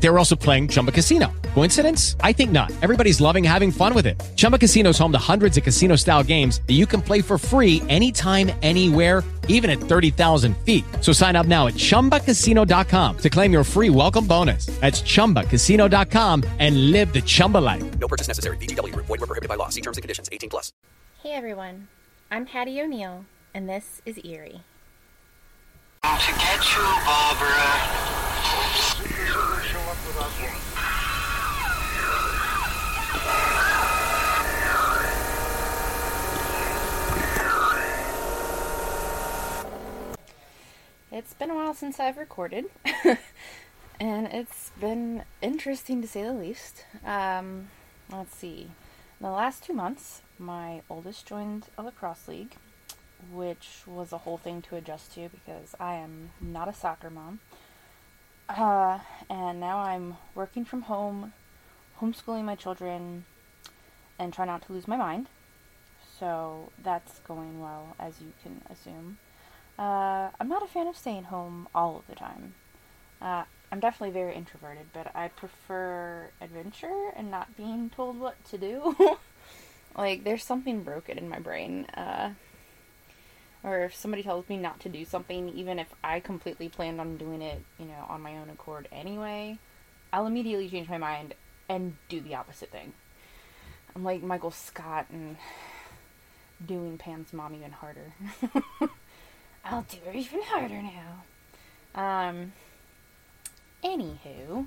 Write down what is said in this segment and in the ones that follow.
They were also playing Chumba Casino. Coincidence? I think not. Everybody's loving having fun with it. Chumba Casino is home to hundreds of casino style games that you can play for free anytime, anywhere, even at 30,000 feet. So sign up now at chumbacasino.com to claim your free welcome bonus. That's chumbacasino.com and live the Chumba life. No purchase necessary. VGW Group. Void were prohibited by law. See terms and conditions. 18 plus. Hey everyone, I'm Hattie O'Neill, and this is Eerie. To get you, Barbara. It's been a while since I've recorded, and it's been interesting to say the least. Um, let's see. In the last two months, my oldest joined a lacrosse league, which was a whole thing to adjust to because I am not a soccer mom. Uh, and now I'm working from home, homeschooling my children, and try not to lose my mind. So that's going well, as you can assume. Uh, I'm not a fan of staying home all of the time. Uh, I'm definitely very introverted, but I prefer adventure and not being told what to do. like, there's something broken in my brain. Uh, or if somebody tells me not to do something, even if I completely planned on doing it, you know, on my own accord anyway, I'll immediately change my mind and do the opposite thing. I'm like Michael Scott and doing Pam's mom even harder. I'll do it even harder now. Um. Anywho,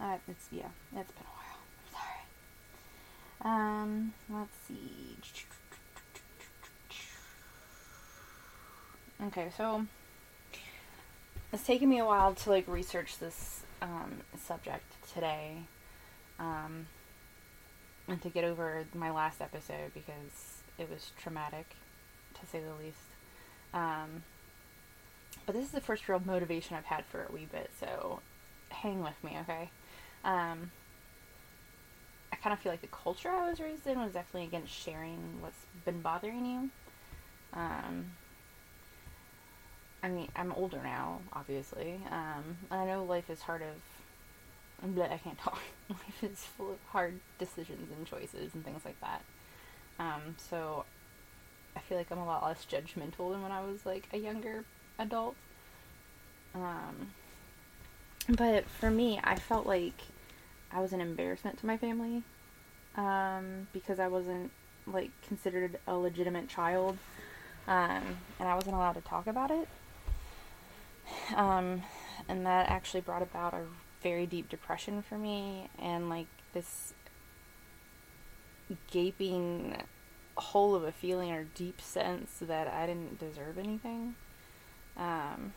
uh, it's yeah, it's been a while. I'm sorry. Um, let's see. Okay, so it's taken me a while to like research this um, subject today, um, and to get over my last episode because it was traumatic to say the least. Um, but this is the first real motivation I've had for a wee bit, so hang with me, okay? Um, I kind of feel like the culture I was raised in was definitely against sharing what's been bothering you. Um, I mean, I'm older now, obviously. Um, I know life is hard of. But I can't talk. life is full of hard decisions and choices and things like that. Um, so I feel like I'm a lot less judgmental than when I was like a younger adult. Um, but for me, I felt like I was an embarrassment to my family um, because I wasn't like considered a legitimate child, um, and I wasn't allowed to talk about it. Um, and that actually brought about a very deep depression for me, and like this gaping hole of a feeling or deep sense that I didn't deserve anything. Um,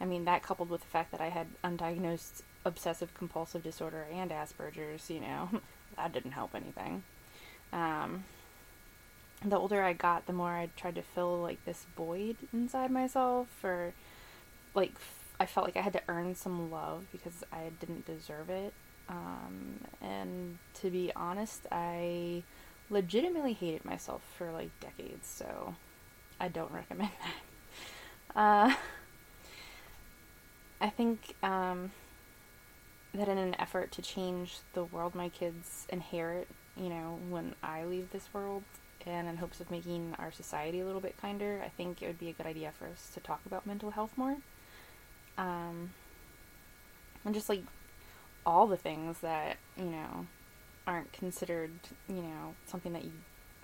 I mean, that coupled with the fact that I had undiagnosed obsessive compulsive disorder and Asperger's, you know, that didn't help anything. Um, the older I got, the more I tried to fill like this void inside myself, or like I felt like I had to earn some love because I didn't deserve it. Um, and to be honest, I legitimately hated myself for like decades, so I don't recommend that. Uh, I think um, that in an effort to change the world my kids inherit, you know, when I leave this world, and in hopes of making our society a little bit kinder, I think it would be a good idea for us to talk about mental health more. Um, and just like all the things that, you know, aren't considered, you know, something that you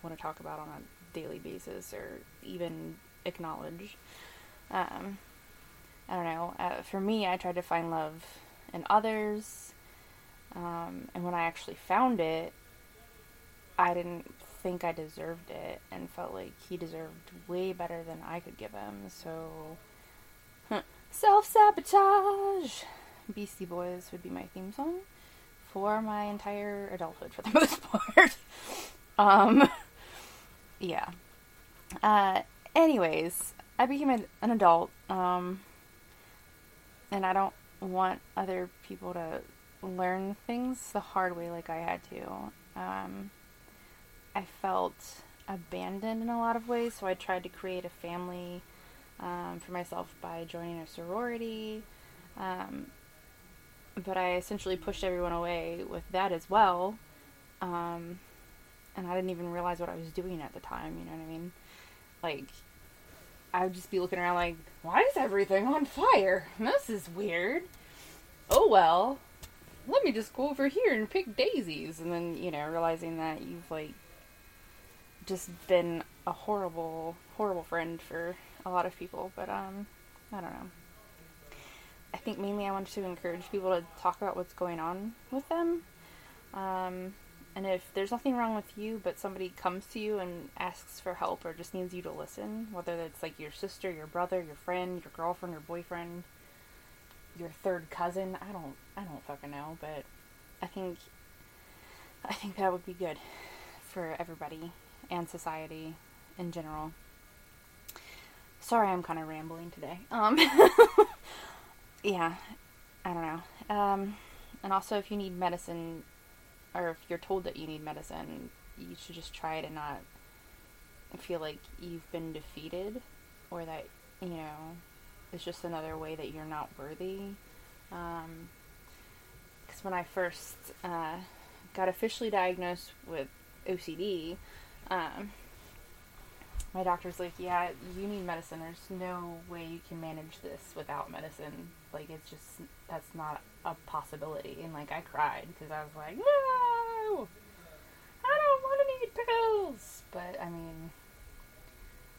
want to talk about on a daily basis or even acknowledge. Um, I don't know. Uh, for me, I tried to find love in others, um, and when I actually found it, I didn't think I deserved it and felt like he deserved way better than I could give him. So, self sabotage. Beastie Boys would be my theme song for my entire adulthood, for the most part. um, yeah. Uh, anyways, I became an, an adult, um, and I don't want other people to learn things the hard way like I had to. Um, I felt abandoned in a lot of ways, so I tried to create a family um, for myself by joining a sorority. Um, but I essentially pushed everyone away with that as well. Um, and I didn't even realize what I was doing at the time, you know what I mean? Like, I would just be looking around like, why is everything on fire? This is weird. Oh well, let me just go over here and pick daisies. And then, you know, realizing that you've, like, just been a horrible, horrible friend for a lot of people. But, um, I don't know. I think mainly I wanted to encourage people to talk about what's going on with them. Um, and if there's nothing wrong with you, but somebody comes to you and asks for help or just needs you to listen, whether it's like your sister, your brother, your friend, your girlfriend, your boyfriend, your third cousin, I don't, I don't fucking know, but I think, I think that would be good for everybody and society in general. Sorry, I'm kind of rambling today. Um, yeah, I don't know. Um, and also, if you need medicine, or if you're told that you need medicine, you should just try it and not feel like you've been defeated or that, you know, it's just another way that you're not worthy. Because um, when I first uh, got officially diagnosed with OCD, um, my doctor's like, yeah, you need medicine. There's no way you can manage this without medicine. Like, it's just, that's not a possibility. And, like, I cried because I was like, no! I don't want to need pills! But, I mean,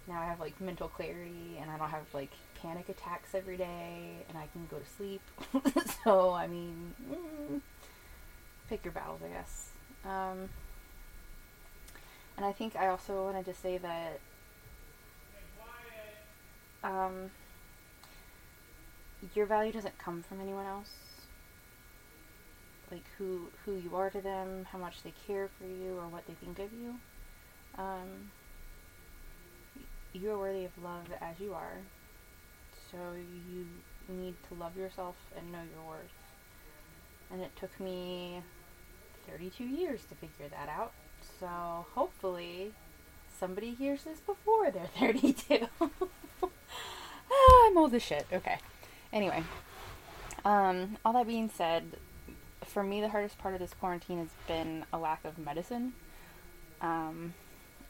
now I have, like, mental clarity and I don't have, like, panic attacks every day and I can go to sleep. so, I mean, mm, pick your battles, I guess. Um, and I think I also wanted to say that um, your value doesn't come from anyone else. Like who who you are to them, how much they care for you, or what they think of you. Um, you are worthy of love as you are. So you need to love yourself and know your worth. And it took me 32 years to figure that out. So hopefully somebody hears this before they're 32. ah, I'm old as shit. Okay. Anyway, um, all that being said, for me, the hardest part of this quarantine has been a lack of medicine. Um,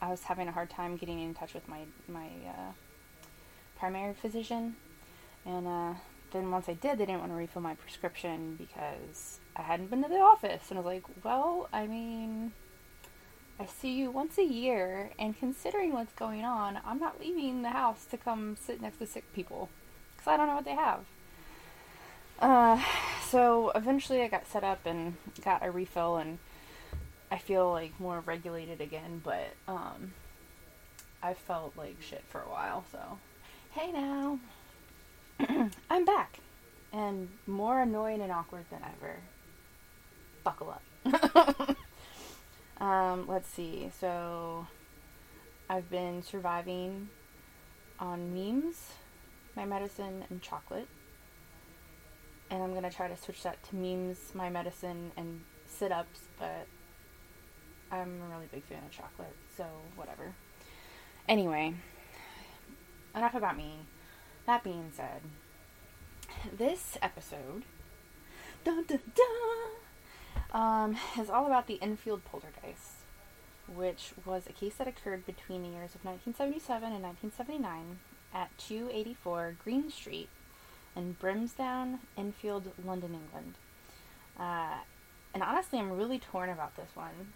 I was having a hard time getting in touch with my my uh, primary physician, and uh, then once I did, they didn't want to refill my prescription because I hadn't been to the office, and I was like, well, I mean. I see you once a year, and considering what's going on, I'm not leaving the house to come sit next to sick people because I don't know what they have. Uh, so eventually I got set up and got a refill, and I feel like more regulated again, but um, I felt like shit for a while, so hey now, I'm back, and more annoying and awkward than ever. Buckle up. Um, let's see. So, I've been surviving on memes, my medicine, and chocolate. And I'm gonna try to switch that to memes, my medicine, and sit ups, but I'm a really big fan of chocolate, so whatever. Anyway, enough about me. That being said, this episode. Dun, dun, dun, um, is all about the Enfield poltergeist, which was a case that occurred between the years of 1977 and 1979 at 284 Green Street in Brimsdown, Enfield, London, England. Uh, and honestly, I'm really torn about this one.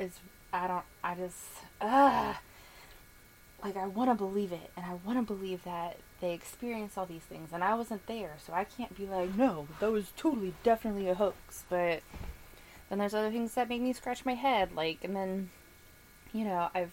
Is I don't, I just, ugh. Like, I want to believe it, and I want to believe that they experience all these things, and I wasn't there, so I can't be like, no, that was totally, definitely a hoax. But then there's other things that make me scratch my head, like, and then, you know, I've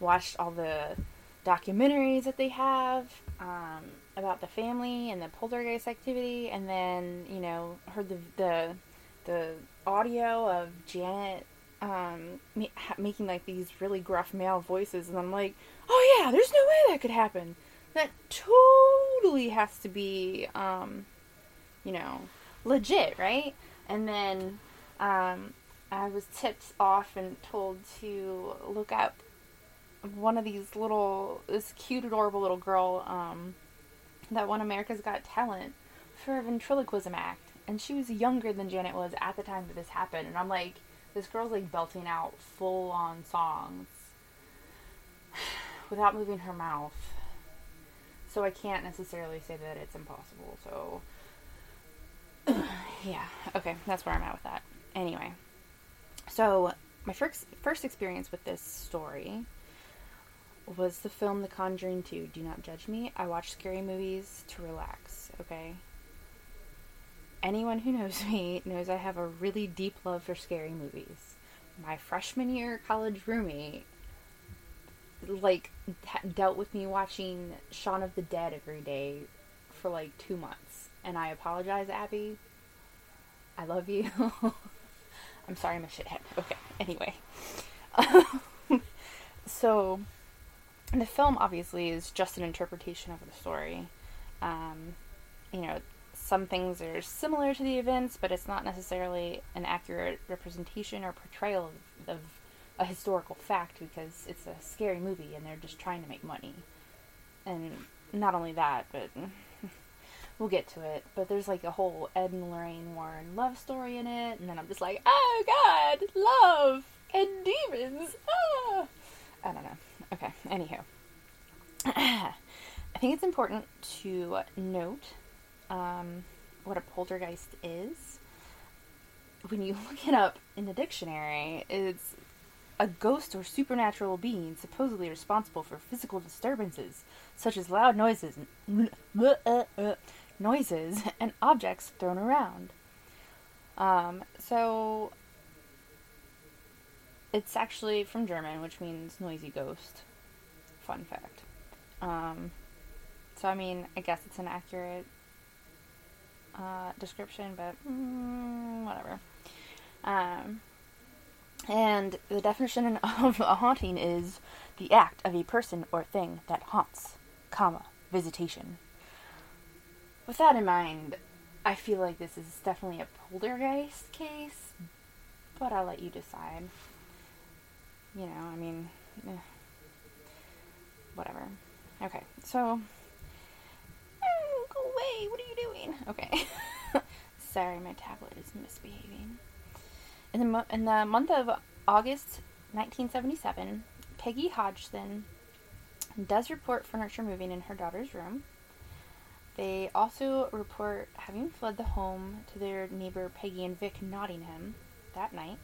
watched all the documentaries that they have um, about the family and the poltergeist activity, and then you know heard the the, the audio of Janet um, ma- making like these really gruff male voices, and I'm like, oh yeah, there's no way that could happen. That totally has to be, um, you know, legit, right? And then um, I was tipped off and told to look up one of these little, this cute, adorable little girl um, that won America's Got Talent for a ventriloquism act. And she was younger than Janet was at the time that this happened. And I'm like, this girl's like belting out full on songs without moving her mouth. So I can't necessarily say that it's impossible. So, yeah. Okay, that's where I'm at with that. Anyway, so my first first experience with this story was the film The Conjuring 2. Do not judge me. I watch scary movies to relax, okay? Anyone who knows me knows I have a really deep love for scary movies. My freshman year college roommate like dealt with me watching Shaun of the Dead every day for like 2 months. And I apologize, Abby. I love you. I'm sorry I'm a shithead. Okay, anyway. so the film obviously is just an interpretation of the story. Um, you know, some things are similar to the events, but it's not necessarily an accurate representation or portrayal of, of a historical fact because it's a scary movie and they're just trying to make money. And not only that, but we'll get to it. But there's like a whole Ed and Lorraine Warren love story in it, and then I'm just like, oh god, love and demons. Ah! I don't know. Okay, anywho. I think it's important to note um, what a poltergeist is. When you look it up in the dictionary, it's a ghost or supernatural being supposedly responsible for physical disturbances, such as loud noises, noises, and objects thrown around. Um, so it's actually from German, which means noisy ghost. Fun fact. Um, so I mean, I guess it's an accurate uh, description, but mm, whatever. Um, and the definition of a haunting is the act of a person or thing that haunts, comma, visitation. With that in mind, I feel like this is definitely a poltergeist case, but I'll let you decide. You know, I mean, eh, whatever. Okay, so. Oh, go away! What are you doing? Okay. Sorry, my tablet is misbehaving. In the, mo- in the month of August 1977, Peggy Hodgson does report furniture moving in her daughter's room. They also report having fled the home to their neighbor Peggy and Vic Nottingham that night.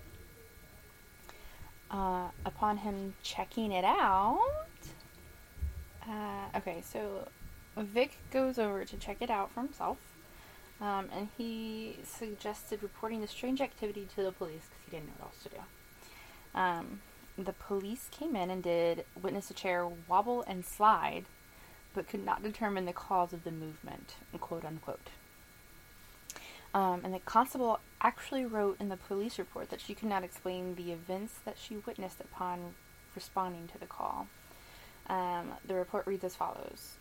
Uh, upon him checking it out, uh, okay, so Vic goes over to check it out for himself, um, and he suggested reporting the strange activity to the police because he didn't know what else to do. Um, the police came in and did witness a chair wobble and slide, but could not determine the cause of the movement, quote unquote. Um, and the constable actually wrote in the police report that she could not explain the events that she witnessed upon responding to the call. Um, the report reads as follows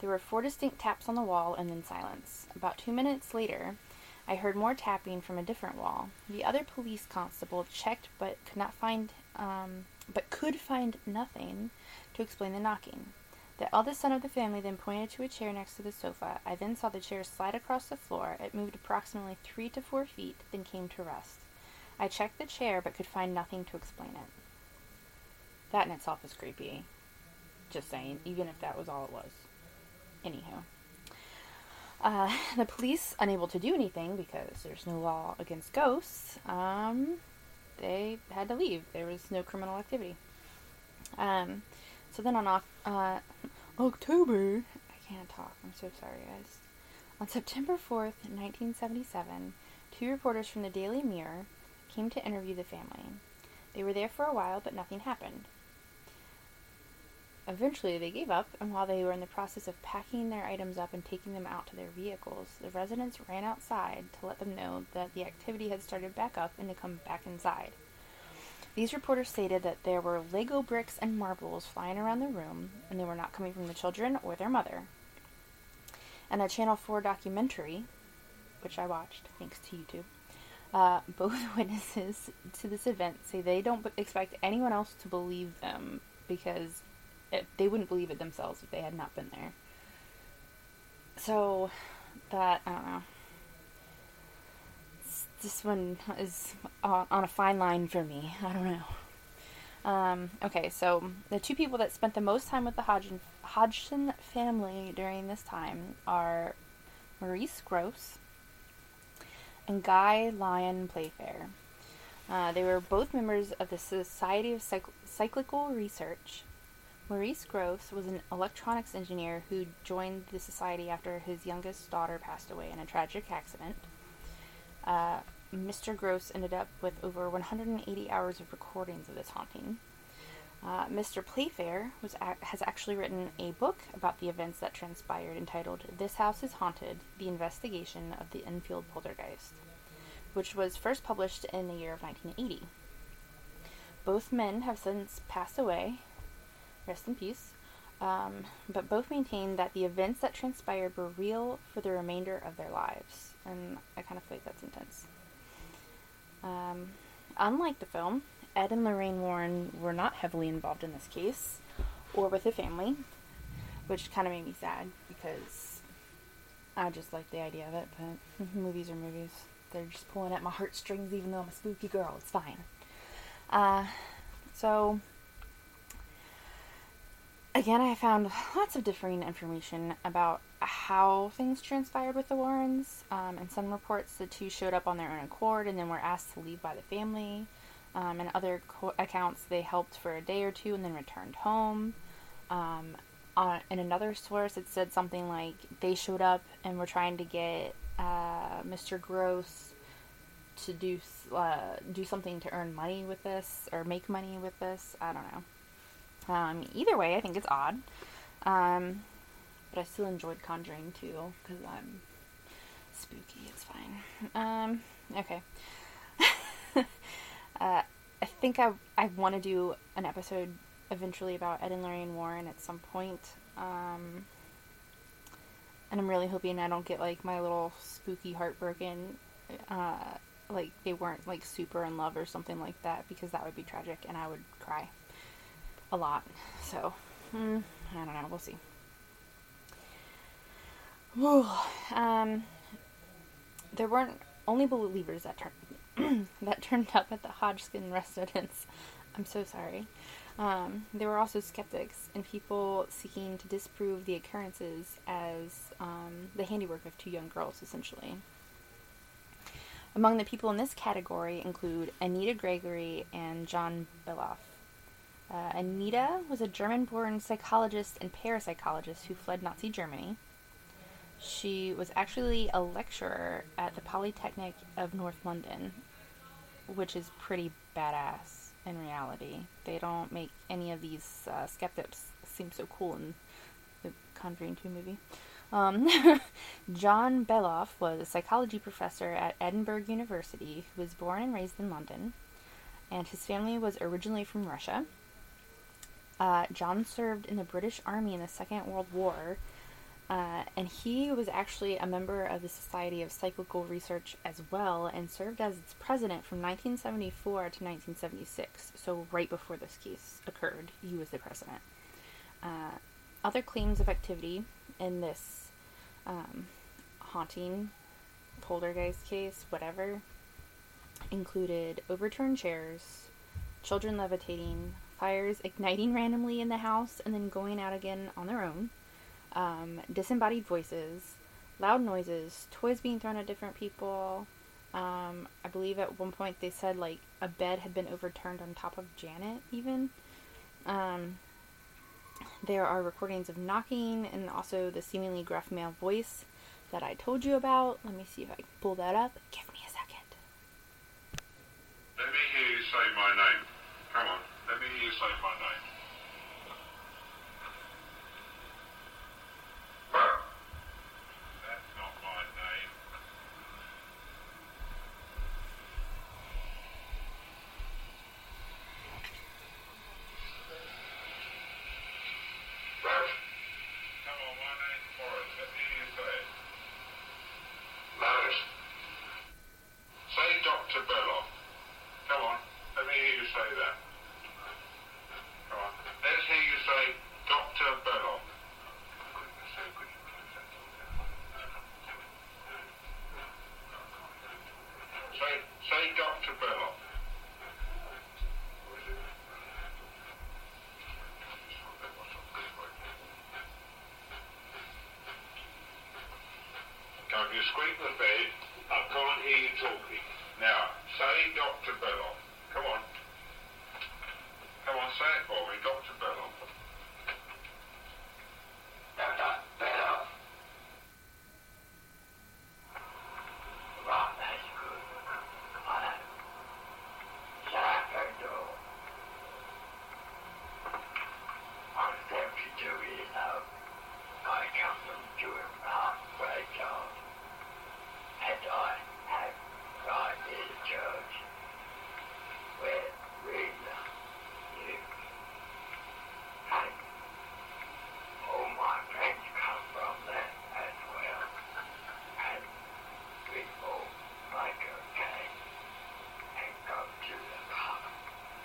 There were four distinct taps on the wall and then silence. About two minutes later, I heard more tapping from a different wall. The other police constable checked but could not find, um, but could find nothing to explain the knocking. The eldest son of the family then pointed to a chair next to the sofa. I then saw the chair slide across the floor. It moved approximately three to four feet, then came to rest. I checked the chair but could find nothing to explain it. That in itself is creepy. Just saying, even if that was all it was. Anyhow. Uh, the police, unable to do anything because there's no law against ghosts, um, they had to leave. There was no criminal activity. Um, so then on uh, October, I can't talk. I'm so sorry, guys. On September 4th, 1977, two reporters from the Daily Mirror came to interview the family. They were there for a while, but nothing happened. Eventually, they gave up, and while they were in the process of packing their items up and taking them out to their vehicles, the residents ran outside to let them know that the activity had started back up and to come back inside. These reporters stated that there were Lego bricks and marbles flying around the room, and they were not coming from the children or their mother. And a Channel 4 documentary, which I watched thanks to YouTube, uh, both witnesses to this event say they don't expect anyone else to believe them because they wouldn't believe it themselves if they had not been there. So, that, I don't know. This one is on a fine line for me. I don't know. Um, okay, so the two people that spent the most time with the Hodgson, Hodgson family during this time are Maurice Grosse and Guy Lyon Playfair. Uh, they were both members of the Society of Cyc- Psychical Research. Maurice Grosse was an electronics engineer who joined the society after his youngest daughter passed away in a tragic accident. Uh, Mr. Grosse ended up with over 180 hours of recordings of this haunting. Uh, Mr. Playfair ac- has actually written a book about the events that transpired entitled This House is Haunted The Investigation of the Enfield Poltergeist, which was first published in the year of 1980. Both men have since passed away, rest in peace, um, but both maintain that the events that transpired were real for the remainder of their lives, and I kind of feel like that's intense. Um, unlike the film, Ed and Lorraine Warren were not heavily involved in this case or with the family, which kind of made me sad because I just like the idea of it, but movies are movies. They're just pulling at my heartstrings even though I'm a spooky girl. It's fine. Uh, so, again, I found lots of differing information about how things transpired with the Warrens. Um, in some reports, the two showed up on their own accord and then were asked to leave by the family. Um, in other co- accounts, they helped for a day or two and then returned home. Um, on, in another source, it said something like they showed up and were trying to get uh, Mr. Grosse to do uh, do something to earn money with this or make money with this. I don't know. Um, either way, I think it's odd. Um, but I still enjoyed Conjuring 2 because I'm spooky. It's fine. Um, okay. uh, I think I I want to do an episode eventually about Ed and Lorraine Warren at some point. Um, and I'm really hoping I don't get like my little spooky heartbroken. Uh, like they weren't like super in love or something like that because that would be tragic and I would cry a lot. So, mm, I don't know. We'll see. Whew. Um, there weren't only believers that turned that turned up at the Hodgkin residence. I'm so sorry. Um, there were also skeptics and people seeking to disprove the occurrences as um, the handiwork of two young girls, essentially. Among the people in this category include Anita Gregory and John Beloff. Uh, Anita was a German born psychologist and parapsychologist who fled Nazi Germany. She was actually a lecturer at the Polytechnic of North London, which is pretty badass in reality. They don't make any of these uh, skeptics seem so cool in the Conjuring 2 movie. Um, John Beloff was a psychology professor at Edinburgh University who was born and raised in London, and his family was originally from Russia. Uh, John served in the British Army in the Second World War, uh, and he was actually a member of the Society of Psychical Research as well, and served as its president from 1974 to 1976. So, right before this case occurred, he was the president. Uh, other claims of activity in this um, haunting, poltergeist case, whatever, included overturned chairs, children levitating, fires igniting randomly in the house and then going out again on their own, um, disembodied voices, loud noises, toys being thrown at different people. Um, I believe at one point they said like a bed had been overturned on top of Janet, even. Um, there are recordings of knocking and also the seemingly gruff male voice that I told you about. Let me see if I can pull that up. Give me a second. Let me hear you say my name. Come on. Let me hear you say my name. That's not my name. Come on, my name's Morris. Let me hear you say it. Morris. Say Dr. Beloff. Come on. Let me hear you say that. Come on. Let's hear you say Dr. Beloff. Say, say Dr. Beloff. Now, if you squeak the bed, I can't hear you talking. Now, say Dr. Beloff. Come on. Come on, say it for me, Dr. Beloff. Dr. Beloff. Right, that's good. I I'm tempted to, you know. I come from doing halfway job. And I have right in the church where Rita lives. And all my friends come from there as well. And we all like a gang and go to the pub.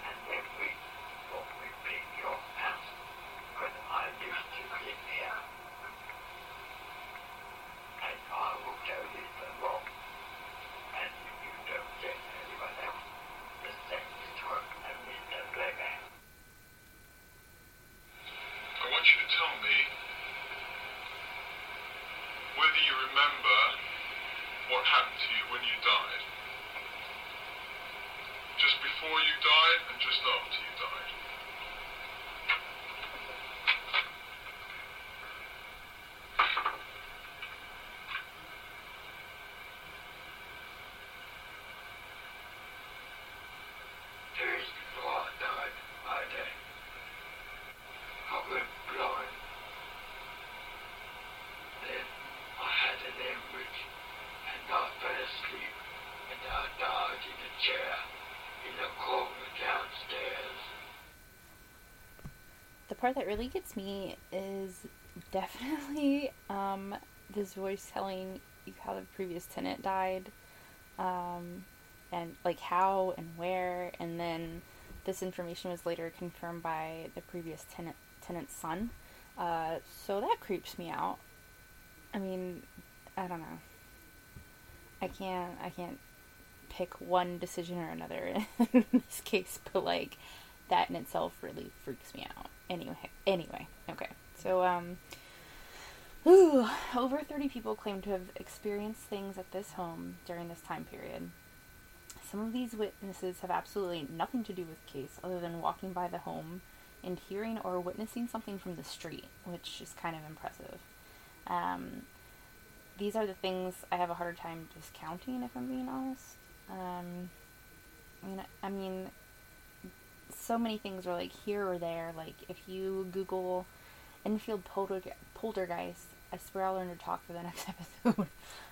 And then we walk we pick your house when I used to live here. And I will tell you the law. And if you don't get anyone else, the sex is work and Mr. Blackman. I want you to tell me whether you remember what happened to you when you died. Just before you died and just after you died. Days before I died, I did. I went blind. Then I had an hemorrhage, and I fell asleep, and I died in a chair in the corner downstairs. The part that really gets me is definitely um, this voice telling you how the previous tenant died, um, and like how and where, and then this information was later confirmed by the previous tenant tenant's son. Uh, so that creeps me out. I mean, I don't know. I can't. I can't pick one decision or another in this case, but like that in itself really freaks me out. Anyway, anyway, okay. So um ooh, over 30 people claim to have experienced things at this home during this time period. Some of these witnesses have absolutely nothing to do with the case other than walking by the home and hearing or witnessing something from the street, which is kind of impressive. Um, these are the things I have a harder time discounting, if I'm being honest. Um, I mean, I mean, so many things are like here or there. Like if you Google Enfield polterge- poltergeist, I swear I'll learn to talk for the next episode.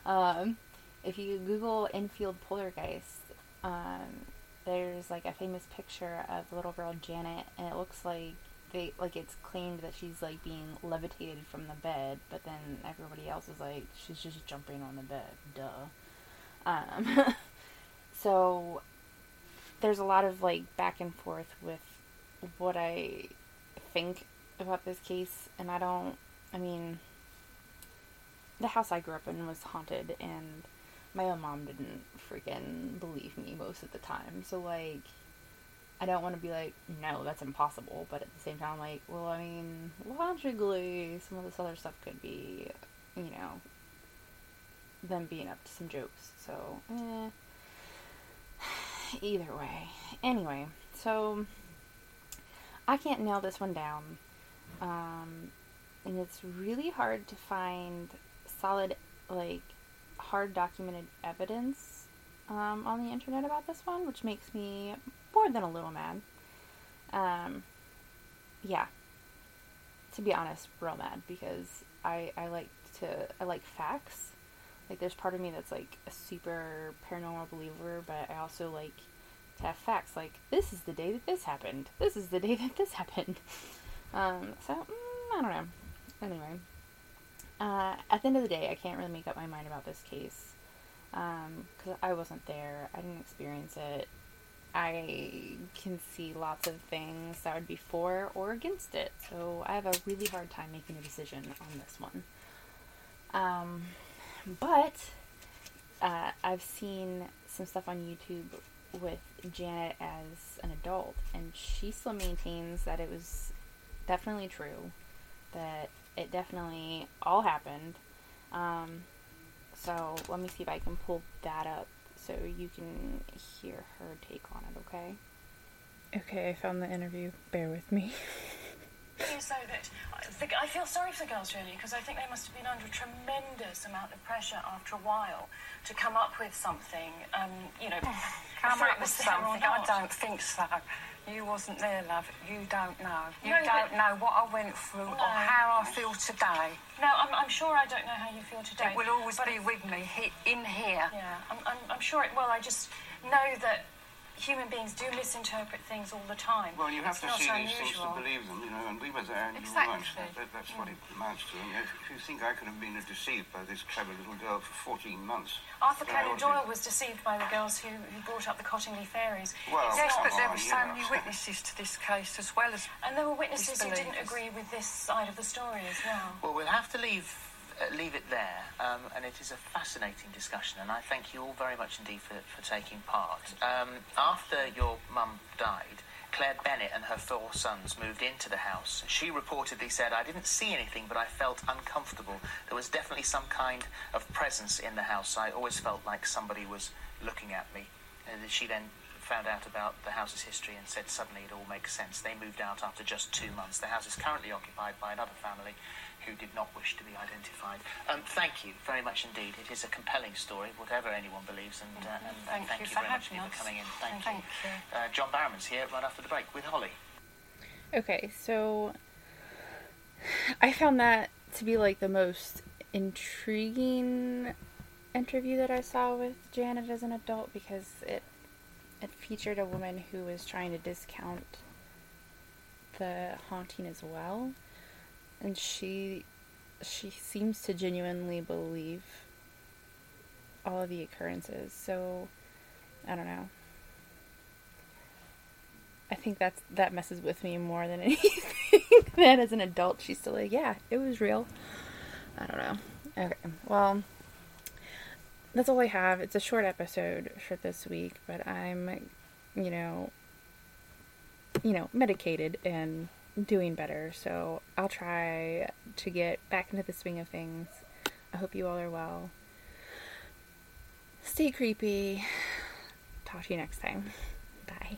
um, if you Google Enfield poltergeist, um, there's like a famous picture of little girl Janet, and it looks like they like it's claimed that she's like being levitated from the bed, but then everybody else is like she's just jumping on the bed. Duh. Um, so there's a lot of like back and forth with what I think about this case, and I don't. I mean, the house I grew up in was haunted, and my own mom didn't freaking believe me most of the time. So like, I don't want to be like, no, that's impossible. But at the same time, like, well, I mean, logically, some of this other stuff could be, you know, them being up to some jokes. So, eh. Either way. Anyway, so I can't nail this one down. Um, and it's really hard to find solid, like, hard documented evidence um, on the internet about this one, which makes me more than a little mad. Um, yeah. To be honest, real mad because I I like to I like facts. Like there's part of me that's like a super paranormal believer, but I also like to have facts. Like this is the day that this happened. This is the day that this happened. Um, so mm, I don't know. Anyway, uh, at the end of the day, I can't really make up my mind about this case because um, I wasn't there. I didn't experience it. I can see lots of things that would be for or against it. So I have a really hard time making a decision on this one. Um, but uh, I've seen some stuff on YouTube with Janet as an adult, and she still maintains that it was definitely true, that it definitely all happened. Um, so let me see if I can pull that up so you can hear her take on it, okay? Okay, I found the interview. Bear with me. so that I, feel sorry for the girls really because I think they must have been under a tremendous amount of pressure after a while to come up with something. Um, you know, come up it with was there or something. I don't think so. You wasn't there, love. You don't know. You No, don't know what I went through No. or how I feel today. No, I'm, I'm sure I don't know how you feel today. It will always be with me in here. Yeah, I'm, I'm, I'm sure it will. I just know that human beings do misinterpret things all the time. Well, you have It's to not see these things to believe them, you know, and we were there and you were right. Exactly. That, that's what mm. it amounts to. And if, if you think I could have been deceived by this clever little girl for 14 months. Arthur then I Conan Doyle was deceived by the girls who, who brought up the Cottingley fairies. Well, It's Yes, but there were so many witnesses to this case as well as. and there were witnesses who didn't agree with this side of the story as well. Well, we'll have to leave leave it there, um, and it is a fascinating discussion, and I thank you all very much indeed for, for taking part. Um, after your mum died, Claire Bennett and her four sons moved into the house. She reportedly said, I didn't see anything, but I felt uncomfortable. There was definitely some kind of presence in the house. I always felt like somebody was looking at me. And she then found out about the house's history and said suddenly it all makes sense. They moved out after just two months. The house is currently occupied by another family who did not wish to be identified. Um, thank you very much indeed. It is a compelling story, whatever anyone believes, and, uh, and, and Thank thank, you you for very much having indeed us. for coming in. Thank, Thank you. Uh, John Barrowman's here right after the break with Holly. Okay, so I found that to be like the most intriguing interview that I saw with Janet as an adult because it it featured a woman who was trying to discount the haunting as well, and she she seems to genuinely believe all of the occurrences. So I don't know. I think that's that messes with me more than anything. that as an adult, she's still like, yeah, it was real. I don't know. Okay, well, that's all I have. It's a short episode for this week, but I'm, you know, you know, medicated and doing better. So I'll try to get back into the swing of things. I hope you all are well. Stay creepy. Talk to you next time. Bye.